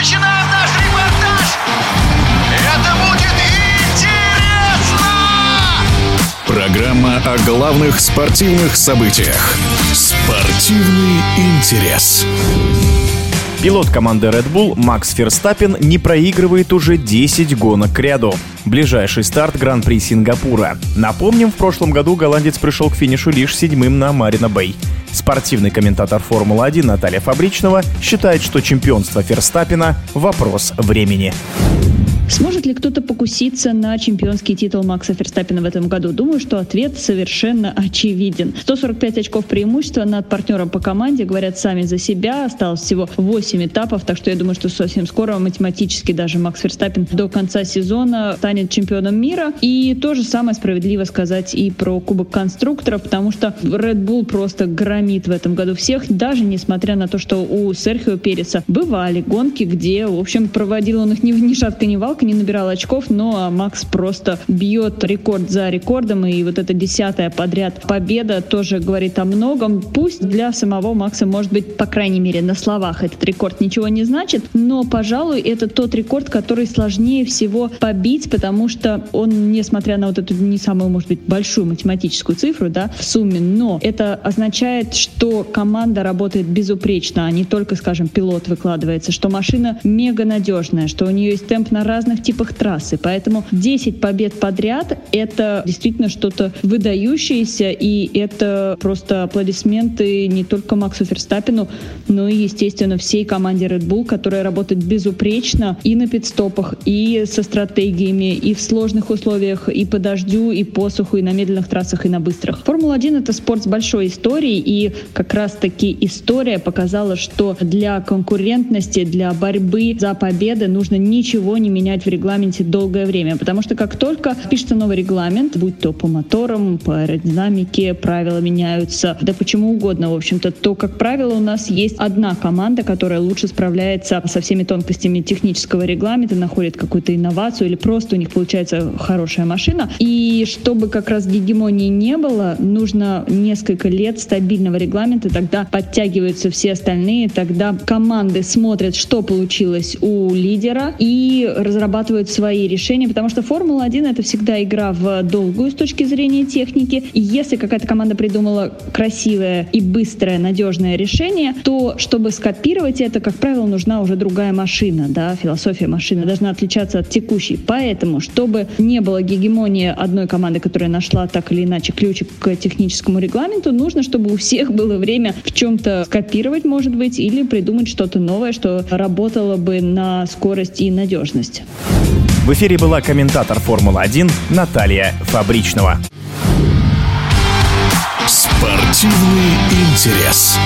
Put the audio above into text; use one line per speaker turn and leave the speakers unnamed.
начинаем наш репортаж! Это будет интересно!
Программа о главных спортивных событиях. Спортивный интерес.
Пилот команды Red Bull Макс Ферстаппин не проигрывает уже 10 гонок к ряду. Ближайший старт Гран-при Сингапура. Напомним, в прошлом году голландец пришел к финишу лишь седьмым на Марина Бэй. Спортивный комментатор Формулы-1 Наталья Фабричного считает, что чемпионство Ферстаппина – вопрос времени.
Сможет ли кто-то покуситься на чемпионский титул Макса Ферстаппина в этом году? Думаю, что ответ совершенно очевиден. 145 очков преимущества над партнером по команде говорят сами за себя. Осталось всего 8 этапов, так что я думаю, что совсем скоро математически даже Макс Ферстаппин до конца сезона станет чемпионом мира. И то же самое справедливо сказать и про Кубок конструкторов, потому что Red Bull просто громит в этом году всех, даже несмотря на то, что у Серхио Переса бывали гонки, где, в общем, проводил он их ни, ни шатка, ни валка, не набирал очков, но Макс просто бьет рекорд за рекордом, и вот эта десятая подряд победа тоже говорит о многом. Пусть для самого Макса, может быть, по крайней мере, на словах этот рекорд ничего не значит, но, пожалуй, это тот рекорд, который сложнее всего побить, потому что он, несмотря на вот эту не самую, может быть, большую математическую цифру, да, в сумме, но это означает, что команда работает безупречно, а не только, скажем, пилот выкладывается, что машина мега надежная, что у нее есть темп на разных разных типах трассы. Поэтому 10 побед подряд — это действительно что-то выдающееся, и это просто аплодисменты не только Максу Ферстаппину, но и, естественно, всей команде Red Bull, которая работает безупречно и на пидстопах, и со стратегиями, и в сложных условиях, и по дождю, и по суху, и на медленных трассах, и на быстрых. Формула-1 — это спорт с большой историей, и как раз-таки история показала, что для конкурентности, для борьбы за победы нужно ничего не менять в регламенте долгое время, потому что как только пишется новый регламент, будь то по моторам, по аэродинамике, правила меняются, да почему угодно, в общем-то, то, как правило, у нас есть одна команда, которая лучше справляется со всеми тонкостями технического регламента, находит какую-то инновацию или просто у них получается хорошая машина. И чтобы как раз гегемонии не было, нужно несколько лет стабильного регламента, тогда подтягиваются все остальные, тогда команды смотрят, что получилось у лидера и разрабатывают разрабатывают свои решения, потому что Формула-1 это всегда игра в долгую с точки зрения техники. И если какая-то команда придумала красивое и быстрое, надежное решение, то чтобы скопировать это, как правило, нужна уже другая машина, да, философия машины должна отличаться от текущей. Поэтому, чтобы не было гегемонии одной команды, которая нашла так или иначе ключик к техническому регламенту, нужно, чтобы у всех было время в чем-то скопировать, может быть, или придумать что-то новое, что работало бы на скорость и надежность.
В эфире была комментатор Формулы-1 Наталья Фабричного.
Спортивный интерес.